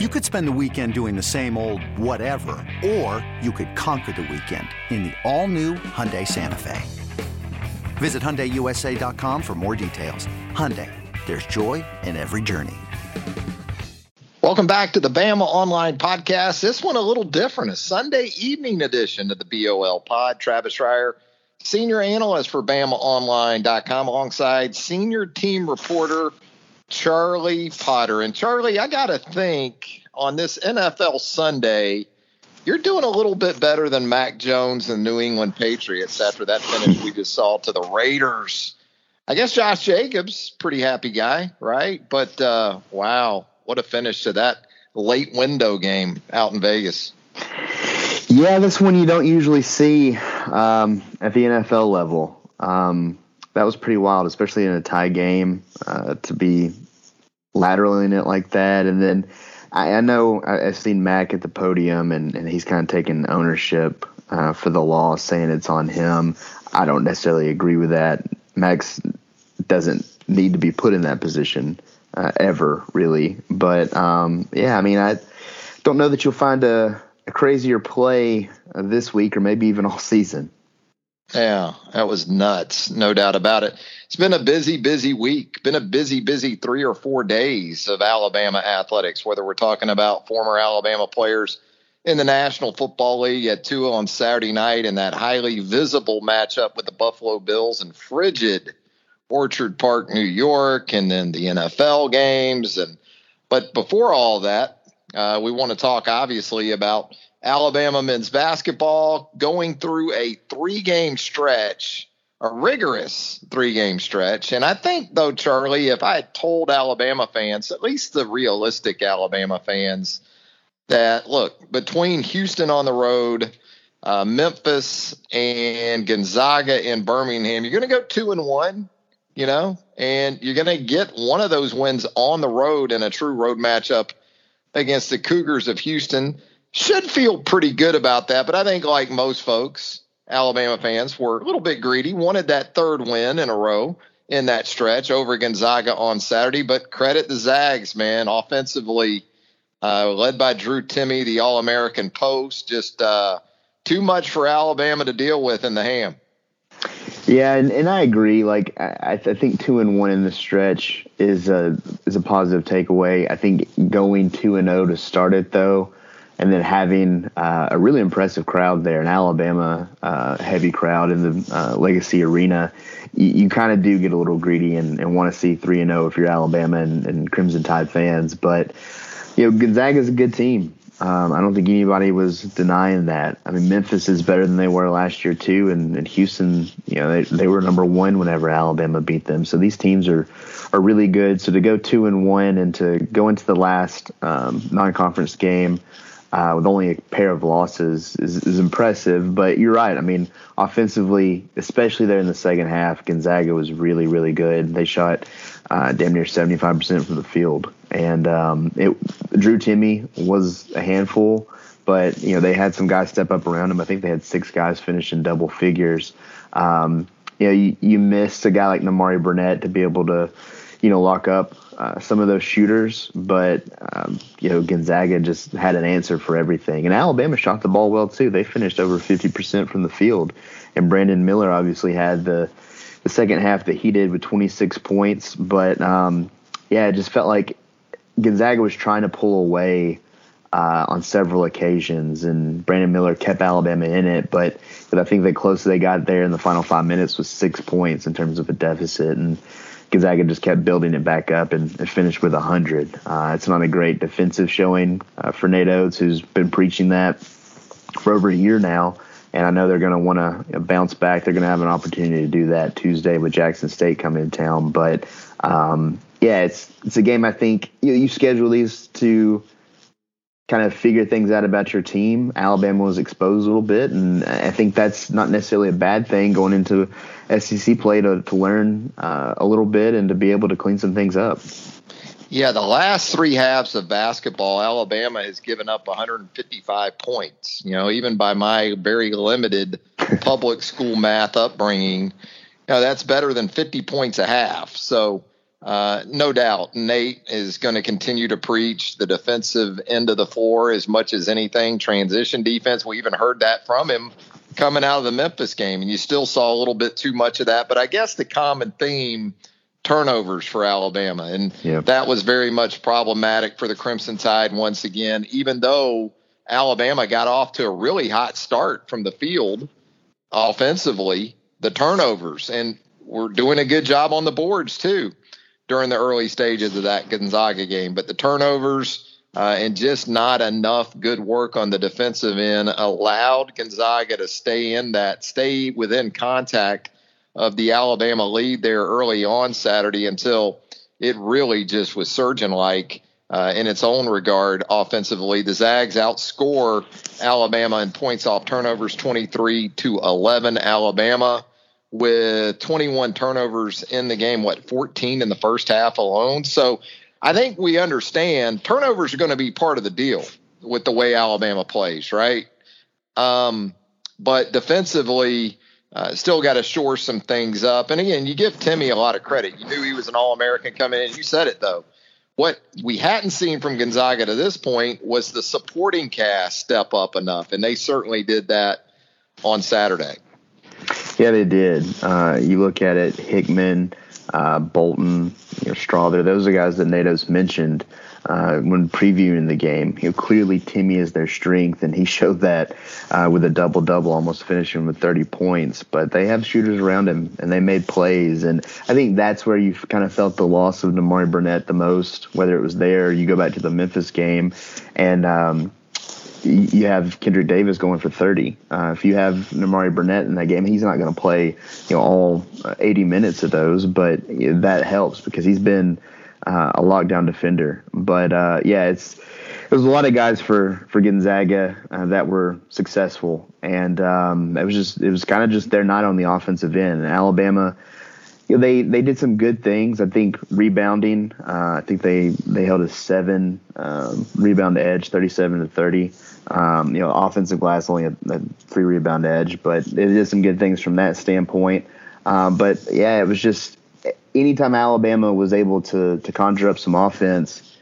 You could spend the weekend doing the same old whatever, or you could conquer the weekend in the all-new Hyundai Santa Fe. Visit HyundaiUSA.com for more details. Hyundai, there's joy in every journey. Welcome back to the Bama Online Podcast. This one a little different, a Sunday evening edition of the BOL Pod. Travis Reier, senior analyst for BamaOnline.com, alongside senior team reporter Charlie Potter. And Charlie, I got to think on this NFL Sunday, you're doing a little bit better than Mac Jones and New England Patriots after that finish we just saw to the Raiders. I guess Josh Jacobs, pretty happy guy, right? But uh, wow, what a finish to that late window game out in Vegas. Yeah, this one you don't usually see um, at the NFL level. Um, that was pretty wild, especially in a tie game, uh, to be lateraling it like that. And then I, I know I, have seen Mac at the podium, and, and he's kind of taking ownership uh, for the loss, saying it's on him. I don't necessarily agree with that. Max doesn't need to be put in that position uh, ever, really. But um, yeah, I mean, I don't know that you'll find a, a crazier play uh, this week or maybe even all season. Yeah, that was nuts. No doubt about it. It's been a busy, busy week. Been a busy, busy three or four days of Alabama athletics, whether we're talking about former Alabama players in the National Football League at two on Saturday night and that highly visible matchup with the Buffalo Bills in frigid Orchard Park, New York, and then the NFL games. And but before all that, uh, we want to talk obviously about Alabama men's basketball going through a three game stretch, a rigorous three game stretch. And I think, though, Charlie, if I had told Alabama fans, at least the realistic Alabama fans, that look, between Houston on the road, uh, Memphis, and Gonzaga in Birmingham, you're going to go two and one, you know, and you're going to get one of those wins on the road in a true road matchup against the Cougars of Houston should feel pretty good about that. But I think, like most folks, Alabama fans were a little bit greedy, wanted that third win in a row in that stretch over Gonzaga on Saturday. But credit the Zags, man, offensively, uh, led by Drew Timme, the All American post, just uh, too much for Alabama to deal with in the ham. Yeah, and, and I agree. Like I, I think two and one in the stretch is a is a positive takeaway. I think going two and zero oh to start it though and then having uh, a really impressive crowd there, an Alabama uh, heavy crowd in the uh, Legacy Arena, you, you kind of do get a little greedy and, and want to see three and zero oh if you're Alabama and, and, Crimson Tide fans. But you know, Gonzaga's a good team. Um, I don't think anybody was denying that. I mean, Memphis is better than they were last year too, and, and Houston, you know, they, they were number one whenever Alabama beat them. So these teams are are really good. So to go two and one and to go into the last um, non-conference game uh, with only a pair of losses is, is, impressive. But you're right. I mean, offensively, especially there in the second half, Gonzaga was really, really good. They shot uh, damn near 75% from the field. And um, it, Drew Timme was a handful, but you know they had some guys step up around him. I think they had six guys finish in double figures. Um, you know, you, you missed a guy like Nimari Burnett to be able to, you know, lock up uh, some of those shooters, but um, you know Gonzaga just had an answer for everything, and Alabama shot the ball well too. They finished over 50% from the field, and Brandon Miller obviously had the the second half that he did with 26 points. But um, yeah, it just felt like Gonzaga was trying to pull away uh, on several occasions, and Brandon Miller kept Alabama in it. But, but I think the closest they got there in the final five minutes was six points in terms of a deficit, and Gonzaga just kept building it back up and, and finished with 100. Uh, it's not a great defensive showing uh, for Nate Oats, who's been preaching that for over a year now. And I know they're going to want to bounce back. They're going to have an opportunity to do that Tuesday with Jackson State coming to town. But um, yeah, it's it's a game I think you, you schedule these to kind of figure things out about your team. Alabama was exposed a little bit, and I think that's not necessarily a bad thing going into SEC play to, to learn uh, a little bit and to be able to clean some things up. Yeah, the last three halves of basketball, Alabama has given up 155 points. You know, even by my very limited public school math upbringing, you know, that's better than 50 points a half. So uh, no doubt, Nate is going to continue to preach the defensive end of the floor as much as anything. Transition defense, we even heard that from him coming out of the Memphis game, and you still saw a little bit too much of that. But I guess the common theme turnovers for Alabama, and yep. that was very much problematic for the Crimson Tide once again. Even though Alabama got off to a really hot start from the field offensively, the turnovers, and we're doing a good job on the boards too during the early stages of that Gonzaga game. But the turnovers uh, and just not enough good work on the defensive end allowed Gonzaga to stay in that, stay within contact of the Alabama lead there early on Saturday until it really just was surgeon like. Uh, in its own regard, offensively, the Zags outscore Alabama in points off turnovers, 23 to 11. Alabama with 21 turnovers in the game, what, 14 in the first half alone. So I think we understand turnovers are going to be part of the deal with the way Alabama plays, right? Um, but defensively, uh, still got to shore some things up. And again, you give Timme a lot of credit. You knew he was an All American coming in. You said it, though. What we hadn't seen from Gonzaga to this point was the supporting cast step up enough, and they certainly did that on Saturday. Yeah, they did. Uh, you look at it, Hickman, uh, Bolton, you know, Strawther. Those are guys that Nate Oats mentioned uh, when previewing the game. You know, clearly Timme is their strength, and he showed that uh, with a double double, almost finishing with 30 points. But they have shooters around him, and they made plays. And I think that's where you kind of felt the loss of Nimari Burnett the most. Whether it was there, you go back to the Memphis game, and um, you have Kendrick Davis going for 30. Uh, if you have Nimari Burnett in that game, he's not going to play, you know, all 80 minutes of those, but that helps because he's been uh, a lockdown defender. But uh, yeah, it's there's a lot of guys for for Gonzaga uh, that were successful, and um, it was just it was kind of just their night on the offensive end. Alabama. You know, they they did some good things. I think rebounding. Uh, I think they they held a seven um, rebound edge, thirty seven to thirty. Um, you know, offensive glass only a, a three rebound edge, but it did some good things from that standpoint. Um, but yeah, it was just anytime Alabama was able to to conjure up some offense,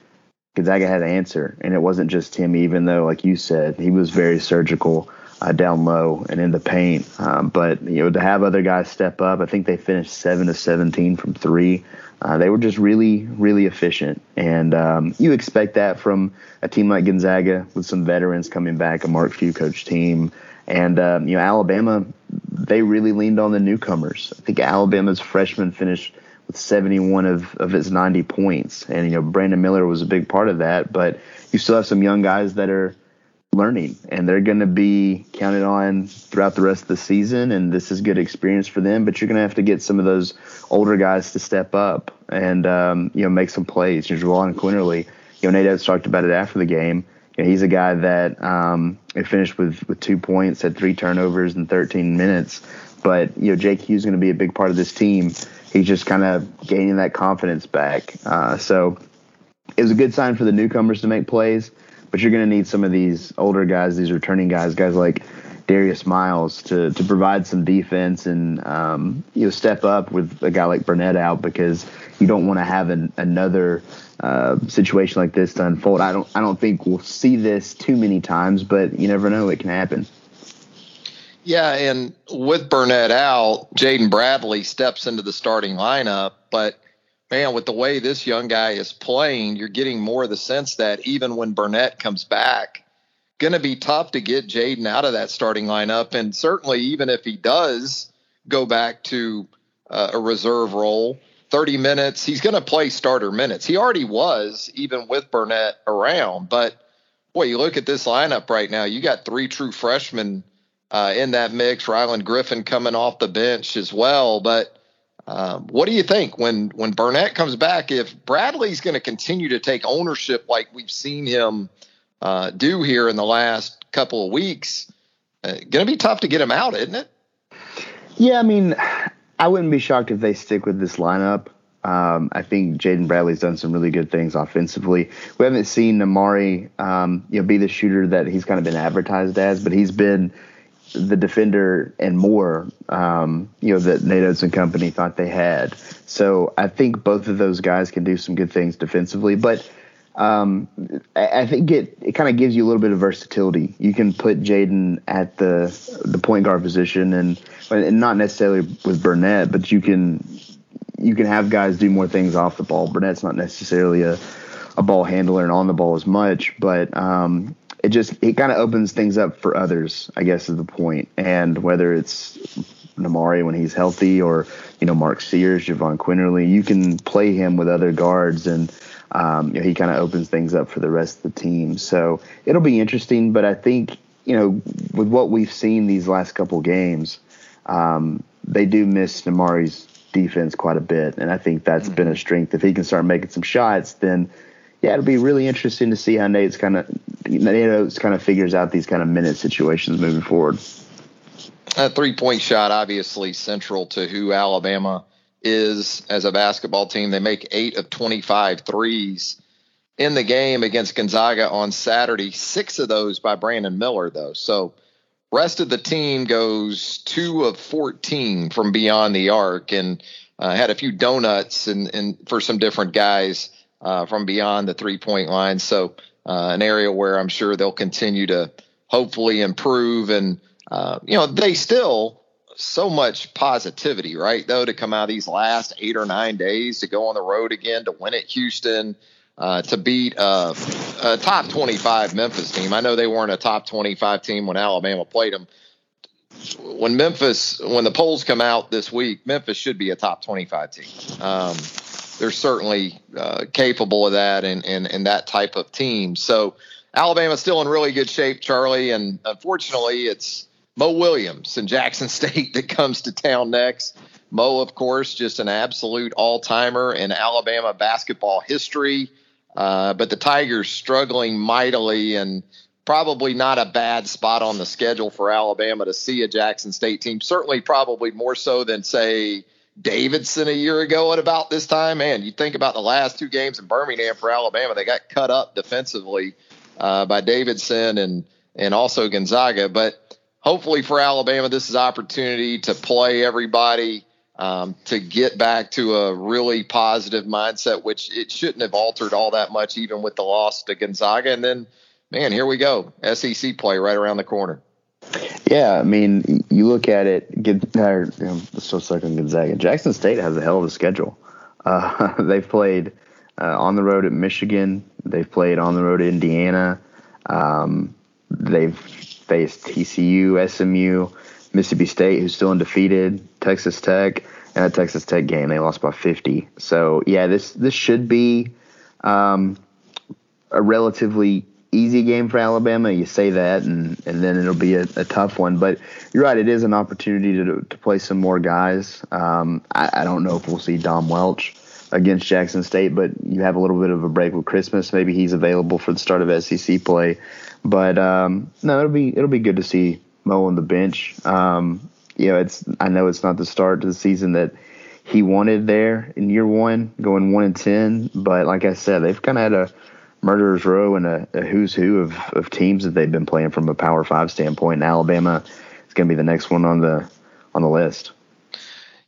Gonzaga had an answer, and it wasn't just him. Even though, like you said, he was very surgical uh, down low and in the paint. Um, but you know, to have other guys step up, I think they finished seven to seventeen from three. Uh, they were just really, really efficient, and um, you expect that from a team like Gonzaga with some veterans coming back, a Mark Few coach team, and um, you know Alabama. They really leaned on the newcomers. I think Alabama's freshman finished with 71 of, of its 90 points, and you know Brandon Miller was a big part of that. But you still have some young guys that are learning and they're going to be counted on throughout the rest of the season and this is good experience for them but you're going to have to get some of those older guys to step up and um, you know make some plays. You know, Jahvon Quinerly you know Nate has talked about it after the game. You know, he's a guy that um, finished with with two points had three turnovers in 13 minutes but you know Jake Hughes is going to be a big part of this team. He's just kind of gaining that confidence back. Uh, so it was a good sign for the newcomers to make plays but you're going to need some of these older guys, these returning guys, guys like Darius Miles to to provide some defense and um, you know step up with a guy like Burnett out because you don't want to have an, another uh, situation like this to unfold. I don't I don't think we'll see this too many times, but you never know; it can happen. Yeah, and with Burnett out, Jaden Bradley steps into the starting lineup, but man, with the way this young guy is playing, you're getting more of the sense that even when Burnett comes back, going to be tough to get Jaden out of that starting lineup. And certainly, even if he does go back to uh, a reserve role, 30 minutes, he's going to play starter minutes. He already was, even with Burnett around. But boy, you look at this lineup right now, you got three true freshmen uh, in that mix. Rylan Griffin coming off the bench as well. But um, what do you think when when Burnett comes back? If Bradley's going to continue to take ownership like we've seen him uh, do here in the last couple of weeks, uh, going to be tough to get him out, isn't it? Yeah, I mean, I wouldn't be shocked if they stick with this lineup. Um, I think Jaden Bradley's done some really good things offensively. We haven't seen Nimari, um, you know, be the shooter that he's kind of been advertised as, but he's been the defender and more, um, you know, that Nate Oats and company thought they had. So I think both of those guys can do some good things defensively, but um, I, think it, it kind of gives you a little bit of versatility. You can put Jaden at the the point guard position, and and not necessarily with Burnett, but you can you can have guys do more things off the ball. Burnett's not necessarily a a ball handler and on the ball as much, but um, it just it kind of opens things up for others. I guess is the point. And whether it's Nimari when he's healthy, or you know Mark Sears, Jahvon Quinerly, you can play him with other guards and um, you know, he kind of opens things up for the rest of the team. So it'll be interesting. But I think you know with what we've seen these last couple games, um, they do miss Nimari's defense quite a bit, and I think that's mm-hmm. been a strength. If he can start making some shots, then yeah, it'll be really interesting to see how Nate's kind of Nate's kind of figures out these kind of minute situations moving forward. A three point shot, obviously central to who Alabama is as a basketball team. They make eight of 25 threes in the game against Gonzaga on Saturday. Six of those by Brandon Miller, though. So rest of the team goes two of 14 from beyond the arc and uh, had a few donuts and, and for some different guys uh, from beyond the three point line. So uh, an area where I'm sure they'll continue to hopefully improve and uh, you know they still so much positivity, right? Though to come out of these last eight or nine days to go on the road again to win at Houston, uh, to beat a, a, top 25 Memphis team. I know they weren't a top 25 team when Alabama played them. When Memphis, when the polls come out this week, Memphis should be a top 25 team. Um, they're certainly uh, capable of that and, and, and that type of team. So Alabama's still in really good shape, Charlie. And unfortunately, it's Mo Williams in Jackson State that comes to town next. Mo, of course, just an absolute all timer in Alabama basketball history. Uh, but the Tigers struggling mightily and probably not a bad spot on the schedule for Alabama to see a Jackson State team. Certainly, probably more so than, say, Davidson a year ago at about this time. Man, you think about the last two games in Birmingham for Alabama, they got cut up defensively uh, by Davidson and and also Gonzaga. But hopefully for Alabama, this is opportunity to play everybody, um, to get back to a really positive mindset, which it shouldn't have altered all that much, even with the loss to Gonzaga. And then, man, here we go, SEC play right around the corner. Yeah, I mean, you look at it. Get or, you know, so stuck on Gonzaga. Jackson State has a hell of a schedule. Uh, they've played uh, on the road at Michigan. They've played on the road at Indiana. Um, they've faced TCU, SMU, Mississippi State, who's still undefeated, Texas Tech, and a Texas Tech game they lost by 50. So yeah, this this should be um, a relatively easy game for Alabama. You say that, and and then it'll be a, a tough one. But you're right; it is an opportunity to to play some more guys. Um, I, I don't know if we'll see Dom Welch against Jackson State, but you have a little bit of a break with Christmas. Maybe he's available for the start of SEC play. But um, no, it'll be it'll be good to see Mo on the bench. Um, you know, it's I know it's not the start to the season that he wanted there in year one, going one and ten. But like I said, they've kind of had a murderers row and a, a, who's who of, of teams that they've been playing from a Power Five standpoint. And Alabama is going to be the next one on the on the list.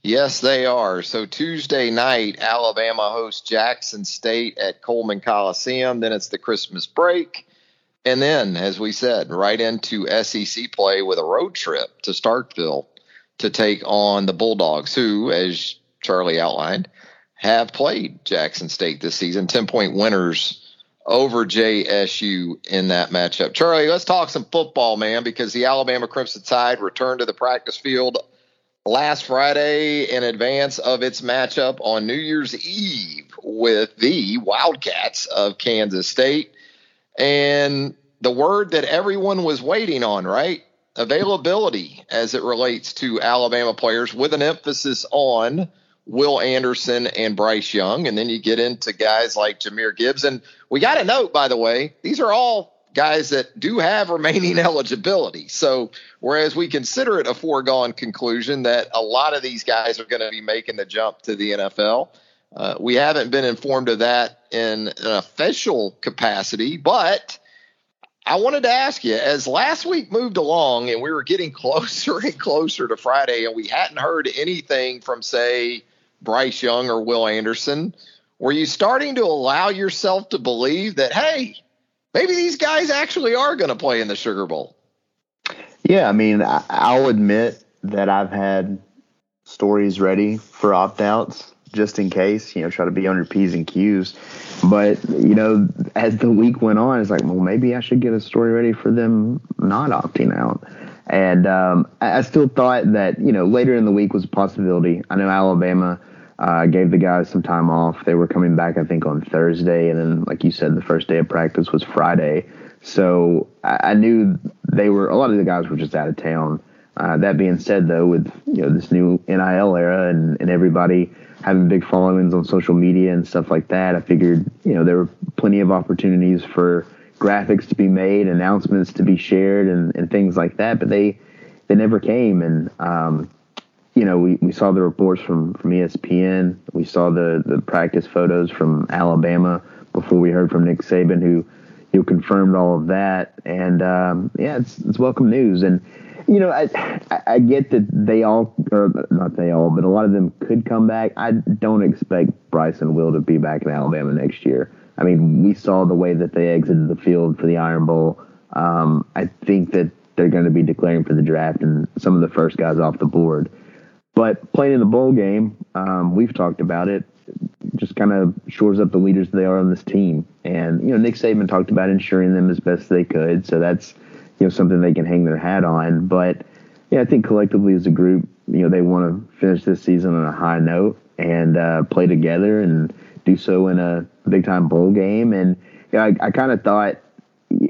Yes, they are. So Tuesday night, Alabama hosts Jackson State at Coleman Coliseum. Then it's the Christmas break. And then, as we said, right into SEC play with a road trip to Starkville to take on the Bulldogs, who, as Charlie outlined, have played Jackson State this season, 10 point winners over JSU in that matchup. Charlie, let's talk some football, man, because the Alabama Crimson Tide returned to the practice field last Friday in advance of its matchup on New Year's Eve with the Wildcats of Kansas State. And the word that everyone was waiting on, right? Availability as it relates to Alabama players with an emphasis on Will Anderson and Bryce Young. And then you get into guys like Jahmyr Gibbs. And we got to note, by the way, these are all guys that do have remaining eligibility. So, whereas we consider it a foregone conclusion that a lot of these guys are going to be making the jump to the NFL, uh, we haven't been informed of that in an official capacity, but I wanted to ask you as last week moved along and we were getting closer and closer to Friday, and we hadn't heard anything from, say, Bryce Young or Will Anderson. Were you starting to allow yourself to believe that, hey, maybe these guys actually are going to play in the Sugar Bowl? Yeah, I mean, I'll admit that I've had stories ready for opt outs just in case, you know, try to be on your P's and Q's. But, you know, as the week went on, it's like, well, maybe I should get a story ready for them not opting out. And um, I still thought that, you know, later in the week was a possibility. I know Alabama uh, gave the guys some time off. They were coming back, I think, on Thursday. And then, like you said, the first day of practice was Friday. So I, I knew they were, a lot of the guys were just out of town. Uh, that being said, though, with you know this new NIL era and, and everybody having big followings on social media and stuff like that, I figured you know there were plenty of opportunities for graphics to be made, announcements to be shared, and, and things like that. But they they never came, and um, you know we, we saw the reports from from ESPN, we saw the the practice photos from Alabama before we heard from Nick Saban, who who confirmed all of that, and um, yeah, it's it's welcome news and you know, I I get that they all, or not they all, but a lot of them could come back. I don't expect Bryce and Will to be back in Alabama next year. I mean, we saw the way that they exited the field for the Iron Bowl. Um, I think that they're going to be declaring for the draft and some of the first guys off the board. But playing in the bowl game, um, we've talked about it, just kind of shores up the leaders they are on this team. And, you know, Nick Saban talked about ensuring them as best they could. So that's you know something they can hang their hat on. But yeah, I think collectively as a group, you know, they want to finish this season on a high note and uh, play together and do so in a big time bowl game. And you know, I, I kind of thought.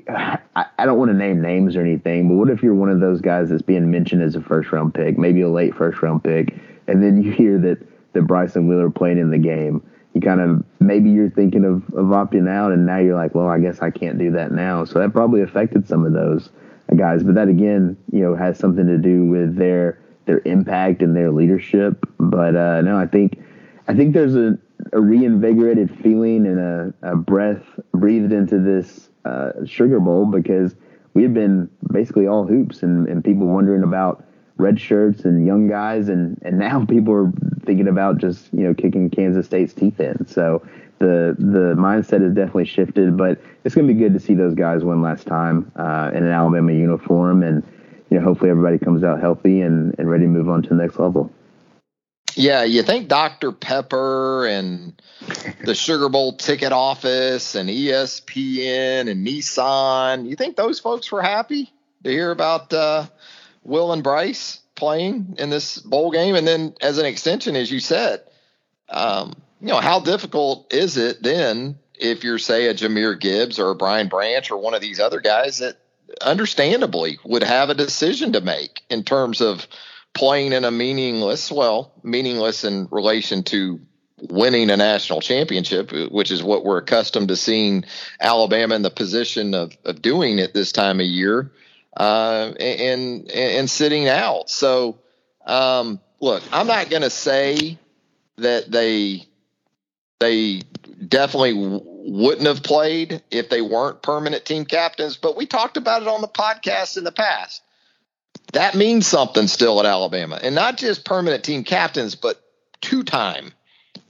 I, I don't want to name names or anything, but what if you're one of those guys that's being mentioned as a first round pick, maybe a late first round pick, and then you hear that that Bryson Wheeler played in the game? you kind of maybe you're thinking of, of opting out and now you're like well i guess i can't do that now so that probably affected some of those guys but that again you know has something to do with their their impact and their leadership but uh no i think i think there's a, a reinvigorated feeling and a, a breath breathed into this uh, sugar bowl because we've been basically all hoops and, and people wondering about red shirts and young guys, and and now people are thinking about just you know kicking Kansas State's teeth in. So the the mindset has definitely shifted, but it's going to be good to see those guys one last time uh, in an Alabama uniform, and you know hopefully everybody comes out healthy and, and ready to move on to the next level. Yeah, you think Dr. Pepper and the Sugar Bowl ticket office and ESPN and Nissan, you think those folks were happy to hear about uh, Will and Bryce playing in this bowl game, and then as an extension, as you said, um, you know, how difficult is it then if you're say a Jahmyr Gibbs or a Brian Branch or one of these other guys that understandably would have a decision to make in terms of playing in a meaningless, well, meaningless in relation to winning a national championship, which is what we're accustomed to seeing Alabama in the position of, of doing at this time of year uh, and, and sitting out. So, um, look, I'm not going to say that they they definitely wouldn't have played if they weren't permanent team captains, but we talked about it on the podcast in the past. That means something still at Alabama, and not just permanent team captains, but two-time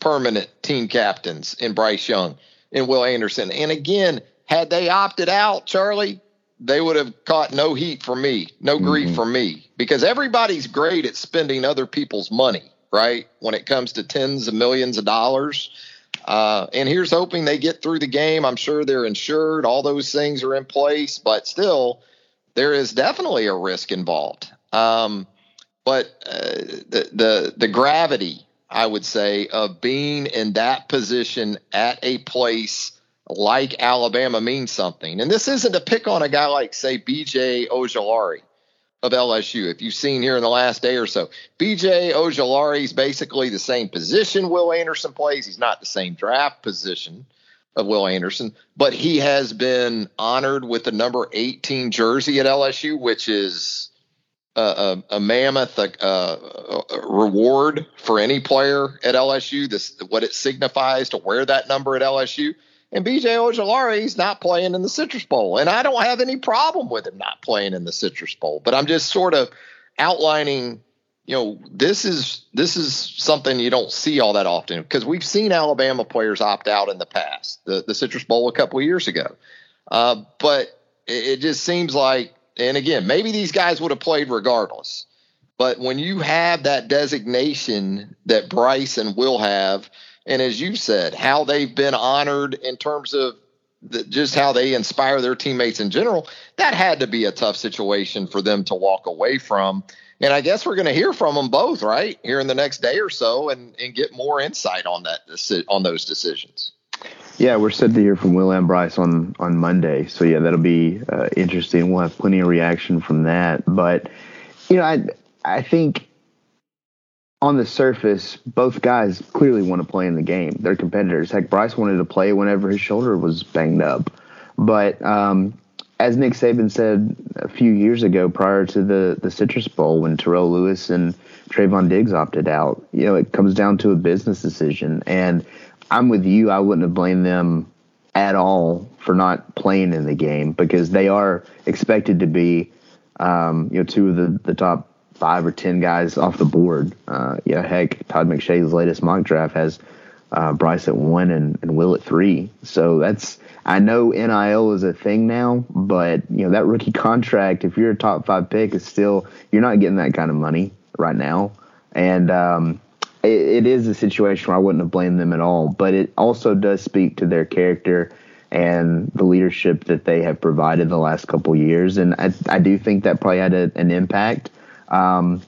permanent team captains in Bryce Young and Will Anderson. And again, had they opted out, Charlie, they would have caught no heat from me, no grief mm-hmm. from me, because everybody's great at spending other people's money, right? When it comes to tens of millions of dollars. Uh, and here's hoping they get through the game. I'm sure they're insured, all those things are in place, but still, there is definitely a risk involved. Um, but uh, the, the the gravity, I would say, of being in that position at a place like Alabama means something. And this isn't a pick on a guy like, say, BJ Ojulari of LSU. If you've seen here in the last day or so, BJ Ojulari is basically the same position Will Anderson plays. He's not the same draft position of Will Anderson, but he has been honored with the number 18 jersey at LSU, which is a, a, a mammoth uh, reward for any player at LSU. This what it signifies to wear that number at LSU And BJ Ojulari is not playing in the Citrus Bowl. And I don't have any problem with him not playing in the Citrus Bowl. But I'm just sort of outlining, you know, this is this is something you don't see all that often because we've seen Alabama players opt out in the past. The the Citrus Bowl a couple of years ago. Uh, but it, it just seems like, and again, maybe these guys would have played regardless. But when you have that designation that Bryce and Will have, and as you said, how they've been honored in terms of the, just how they inspire their teammates in general, that had to be a tough situation for them to walk away from. And I guess we're going to hear from them both, right, here in the next day or so, and and get more insight on that on those decisions. Yeah, we're set to hear from Will and Bryce on on Monday, so yeah, that'll be uh, interesting. We'll have plenty of reaction from that, but you know, I I think on the surface, both guys clearly want to play in the game. They're competitors. Heck, Bryce wanted to play whenever his shoulder was banged up. But um, as Nick Saban said a few years ago, prior to the the Citrus Bowl, when Terrell Lewis and Trevon Diggs opted out, you know, it comes down to a business decision. And I'm with you. I wouldn't have blamed them at all for not playing in the game because they are expected to be, um, you know, two of the the top five or ten guys off the board. Uh, yeah, heck, Todd McShay's latest mock draft has uh, Bryce at one and, and Will at three. So that's I know NIL is a thing now, but you know that rookie contract, if you're a top five pick, is still you're not getting that kind of money right now, and um, it, it is a situation where I wouldn't have blamed them at all. But it also does speak to their character and the leadership that they have provided the last couple years, and I, I do think that probably had a, an impact. Um,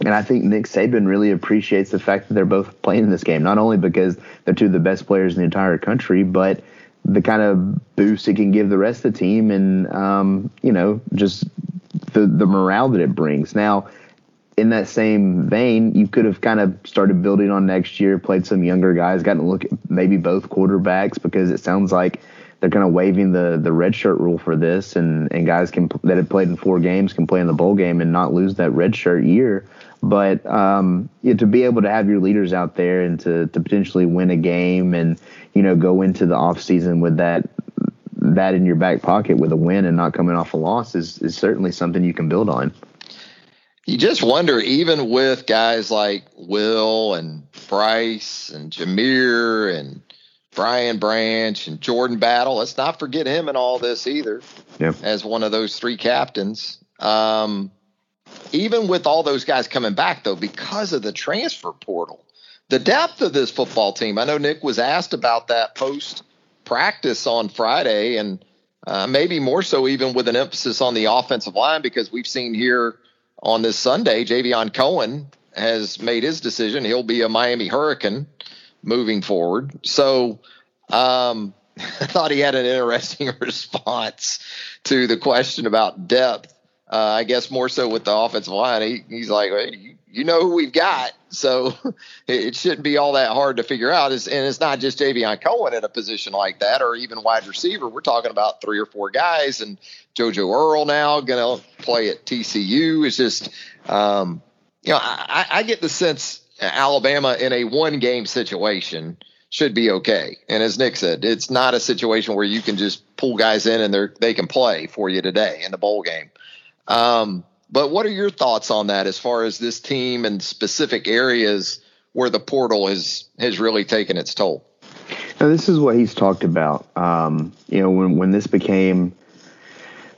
and I think Nick Saban really appreciates the fact that they're both playing in this game, not only because they're two of the best players in the entire country, but the kind of boost it can give the rest of the team and, um, you know, just the, the morale that it brings. Now, in that same vein, you could have kind of started building on next year, played some younger guys, gotten to look at maybe both quarterbacks because it sounds like they're kind of waiving the the red shirt rule for this, and and guys can that have played in four games can play in the bowl game and not lose that red shirt year. But um, you know, to be able to have your leaders out there and to to potentially win a game and you know go into the off season with that that in your back pocket with a win and not coming off a loss is is certainly something you can build on. You just wonder, even with guys like Will and Bryce and Jahmyr and Brian Branch and Jordan Battle. Let's not forget him in all this either. Yeah. As one of those three captains. Um, even with all those guys coming back, though, because of the transfer portal, the depth of this football team. I know Nick was asked about that post practice on Friday, and uh, maybe more so even with an emphasis on the offensive line because we've seen here on this Sunday, Javion Cohen has made his decision. He'll be a Miami Hurricane moving forward. So um, I thought he had an interesting response to the question about depth. Uh, I guess more so with the offensive line. He, he's like, hey, you, know who we've got, so it shouldn't be all that hard to figure out. It's, and it's not just Javion Cohen in a position like that, or even wide receiver. We're talking about three or four guys, and JoJo Earle now going to play at TCU. It's just, um, you know, I, I get the sense Alabama in a one game situation should be okay. And as Nick said, it's not a situation where you can just pull guys in and they they can play for you today in the bowl game. Um, but what are your thoughts on that as far as this team and specific areas where the portal has has really taken its toll? Now, this is what he's talked about. Um, you know, when when this became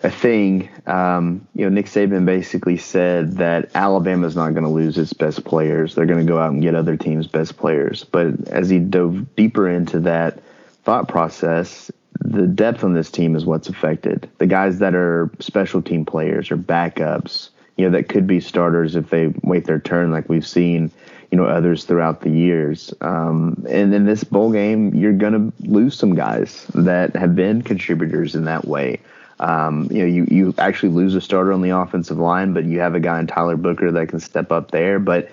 a thing. Um, you know, Nick Saban basically said that Alabama's not going to lose its best players. They're going to go out and get other teams' best players. But as he dove deeper into that thought process, the depth on this team is what's affected. The guys that are special team players or backups, you know, that could be starters if they wait their turn, like we've seen, you know, others throughout the years. Um, and in this bowl game, you're going to lose some guys that have been contributors in that way. Um, you know, you, you actually lose a starter on the offensive line, but you have a guy in Tyler Booker that can step up there. But,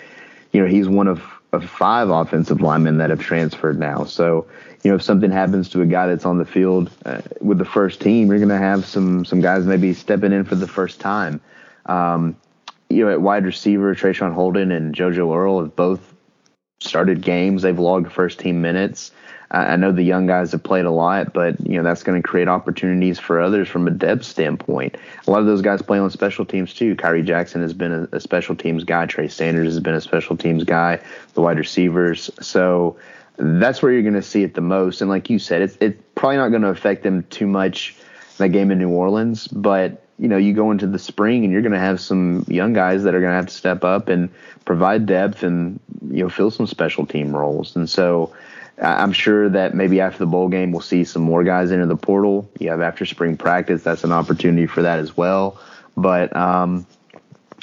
you know, he's one of, five offensive linemen that have transferred now. So, you know, if something happens to a guy that's on the field uh, with the first team, you're going to have some some guys maybe stepping in for the first time. Um, you know, at wide receiver, Traeshon Holden and JoJo Earle have both started games. They've logged first team minutes. I know the young guys have played a lot, but you know that's going to create opportunities for others from a depth standpoint. A lot of those guys play on special teams too. Khyree Jackson has been a, a special teams guy. Trey Sanders has been a special teams guy. The wide receivers. So that's where you're going to see it the most. And like you said, it's it's probably not going to affect them too much that game in New Orleans, but you know, you go into the spring and you're going to have some young guys that are going to have to step up and provide depth and you know fill some special team roles. And so I'm sure that maybe after the bowl game, we'll see some more guys enter the portal. You have after spring practice, that's an opportunity for that as well. But um,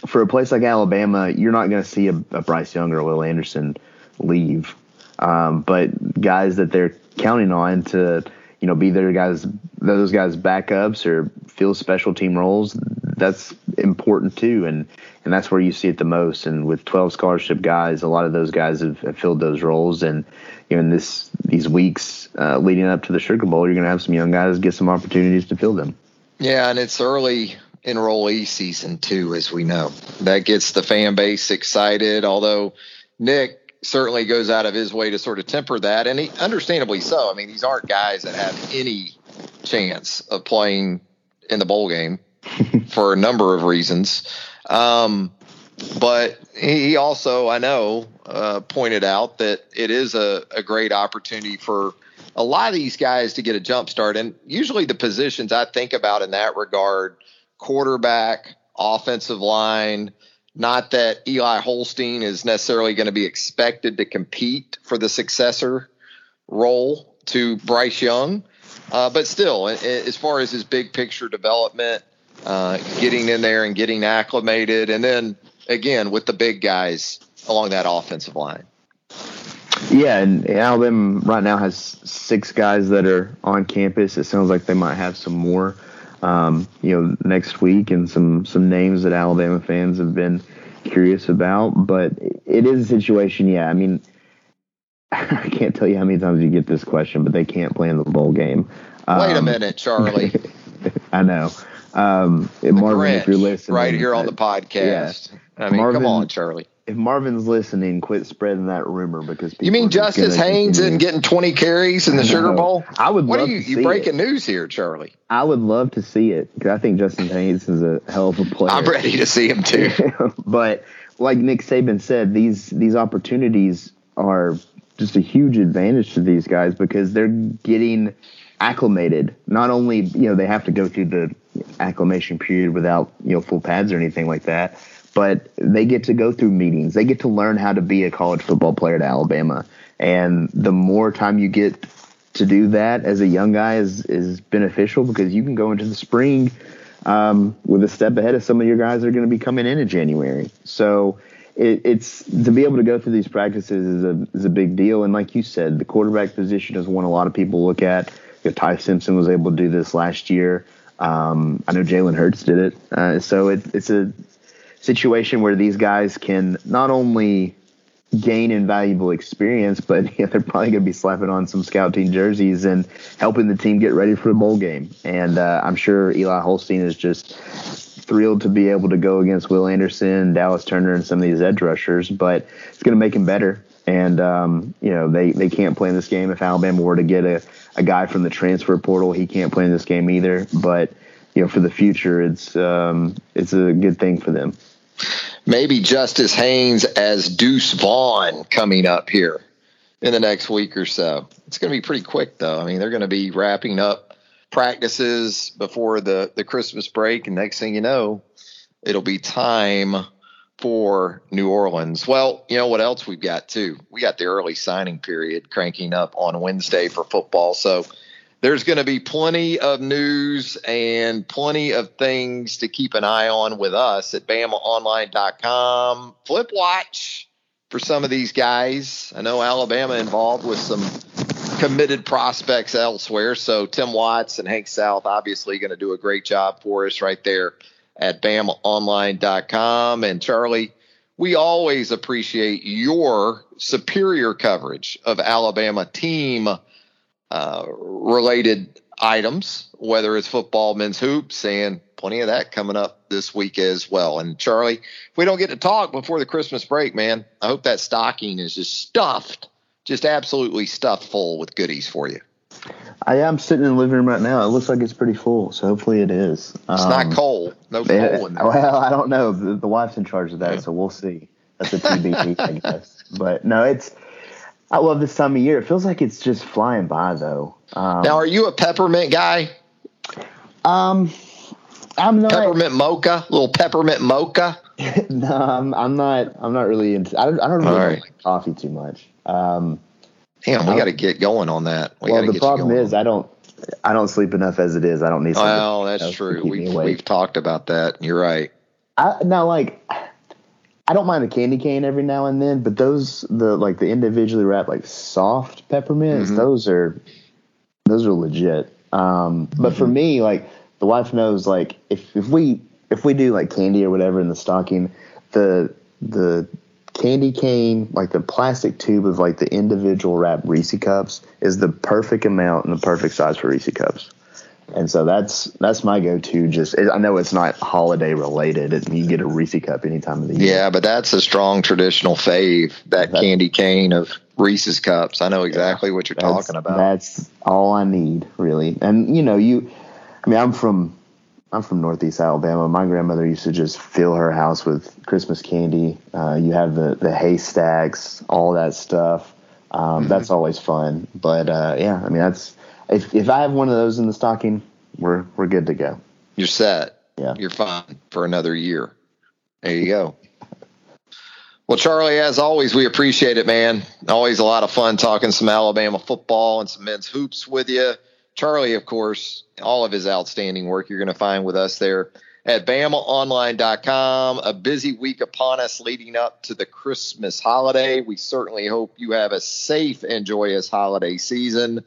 for a place like Alabama, you're not going to see a, a, Bryce Young or Will Anderson leave. Um, but guys that they're counting on to, you know, be their guys, those guys backups or fill special team roles, that's important too. And and that's where you see it the most. And with 12 scholarship guys, a lot of those guys have, have filled those roles. And you know, in this these weeks uh, leading up to the Sugar Bowl, you're going to have some young guys get some opportunities to fill them. Yeah, and it's early enrollee season too, as we know. That gets the fan base excited. Although Nick certainly goes out of his way to sort of temper that, and he, understandably so. I mean, these aren't guys that have any chance of playing in the bowl game for a number of reasons. Um, but he also, I know, uh, pointed out that it is a, a great opportunity for a lot of these guys to get a jump start. And usually the positions I think about in that regard quarterback, offensive line, not that Eli Holstein is necessarily going to be expected to compete for the successor role to Bryce Young. Uh, but still, as far as his big picture development, uh, getting in there and getting acclimated, and then again with the big guys along that offensive line. Yeah, and Alabama right now has six guys that are on campus. It sounds like they might have some more, um, you know, next week, and some some names that Alabama fans have been curious about. But it is a situation. Yeah, I mean, I can't tell you how many times you get this question, but they can't play in the bowl game. Um, Wait a um, minute, Charlie. I know. Um, Marvin, if you're listening, right here on the podcast. Yeah. I mean, Marvin, come on, Charlie. If Marvin's listening, quit spreading that rumor because you mean Justice Haynes isn't getting 20 carries in the Sugar Bowl? I would. What are you? You breaking it. news here, Charlie? I would love to see it because I think Justice Haynes is a hell of a player. I'm ready to see him too. but like Nick Saban said, these these opportunities are just a huge advantage to these guys because they're getting acclimated. Not only you know they have to go through the acclimation period without you know full pads or anything like that, but they get to go through meetings. They get to learn how to be a college football player at Alabama, and the more time you get to do that as a young guy is is beneficial because you can go into the spring um, with a step ahead of some of your guys that are going to be coming in in January. So it, it's to be able to go through these practices is a is a big deal. And like you said, the quarterback position is one a lot of people look at. You know, Ty Simpson was able to do this last year. Um, I know Jalen Hurts did it. Uh, so it, it's a situation where these guys can not only gain invaluable experience, but you know, they're probably going to be slapping on some scout team jerseys and helping the team get ready for the bowl game. And uh, I'm sure Eli Holstein is just thrilled to be able to go against Will Anderson, Dallas Turner, and some of these edge rushers. But it's going to make him better. And um, you know they, they can't play in this game if Alabama were to get a, a guy from the transfer portal. He can't play in this game either. But you know for the future, it's um, it's a good thing for them. Maybe Justice Haynes as Deuce Vaughn coming up here in the next week or so. It's going to be pretty quick though. I mean they're going to be wrapping up practices before the the Christmas break, and next thing you know, it'll be time for New Orleans. Well, you know what else we've got too? We got the early signing period cranking up on Wednesday for football. So there's going to be plenty of news and plenty of things to keep an eye on with us at BamaOnline.com. Flip watch for some of these guys. I know Alabama involved with some committed prospects elsewhere. So Tim Watts and Hank South obviously going to do a great job for us right there at BamaOnline.com. And Charlie, we always appreciate your superior coverage of Alabama team uh, related items, whether it's football, men's hoops, and plenty of that coming up this week as well. And Charlie, if we don't get to talk before the Christmas break, man, I hope that stocking is just stuffed just absolutely stuffed full with goodies for you. I am sitting in the living room right now. It looks like it's pretty full, so hopefully it is. It's um, not cold. No coal it, in there. Well, I don't know. The, the wife's in charge of that, yeah. so we'll see. That's a TBD, I guess. But no, it's. I love this time of year. It feels like it's just flying by, though. Um, now, are you a peppermint guy? Um, I'm not peppermint mocha, little peppermint mocha. no, I'm, I'm not. I'm not really into. I don't. I don't really right. like coffee too much. Um, Damn, we got to get going on that. We well, the problem is, I don't. I don't sleep enough as it is. I don't need. Some Well, that's true. We, we've talked about that. You're right. I, now, like, I don't mind the candy cane every now and then, but those the like the individually wrapped like soft peppermints, mm-hmm. those are those are legit. Um, but mm-hmm. for me, like the wife knows, like if if we if we do like candy or whatever in the stocking, the the candy cane, like the plastic tube of like the individual wrapped Reese cups, is the perfect amount and the perfect size for Reese cups. And so that's that's my go-to. Just I know it's not holiday related. It, you get a Reese cup any time of the year. Yeah, but that's a strong traditional fave. That candy cane of Reese's cups. I know exactly yeah, what you're talking about. That's all I need, really. And you know, you. I mean, I'm from I'm from Northeast Alabama. My grandmother used to just fill her house with Christmas candy. Uh, you have the the haystacks, all that stuff. Um, mm-hmm. That's always fun. But uh, yeah, I mean, that's if if I have one of those in the stocking, we're we're good to go. You're set. Yeah, you're fine for another year. There you go. Well, Charlie, as always, we appreciate it, man. Always a lot of fun talking some Alabama football and some men's hoops with you. Charlie, of course, all of his outstanding work you're going to find with us there at BamaOnline.com. A busy week upon us leading up to the Christmas holiday. We certainly hope you have a safe and joyous holiday season.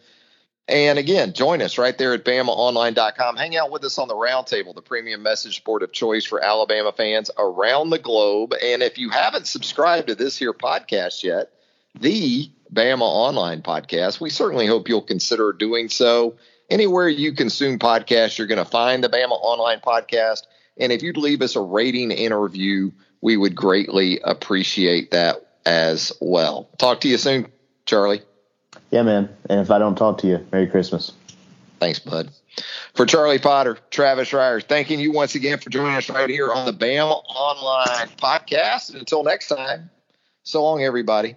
And again, join us right there at BamaOnline.com. Hang out with us on the Roundtable, the premium message board of choice for Alabama fans around the globe. And if you haven't subscribed to this here podcast yet, the Bama Online podcast. We certainly hope you'll consider doing so. Anywhere you consume podcasts, you're going to find the Bama Online podcast. And if you'd leave us a rating interview, we would greatly appreciate that as well. Talk to you soon, Charlie. Yeah, man. And if I don't talk to you, Merry Christmas. Thanks, bud. For Charlie Potter, Travis Reier, thanking you once again for joining us right here on the Bama Online podcast. And until next time, so long, everybody.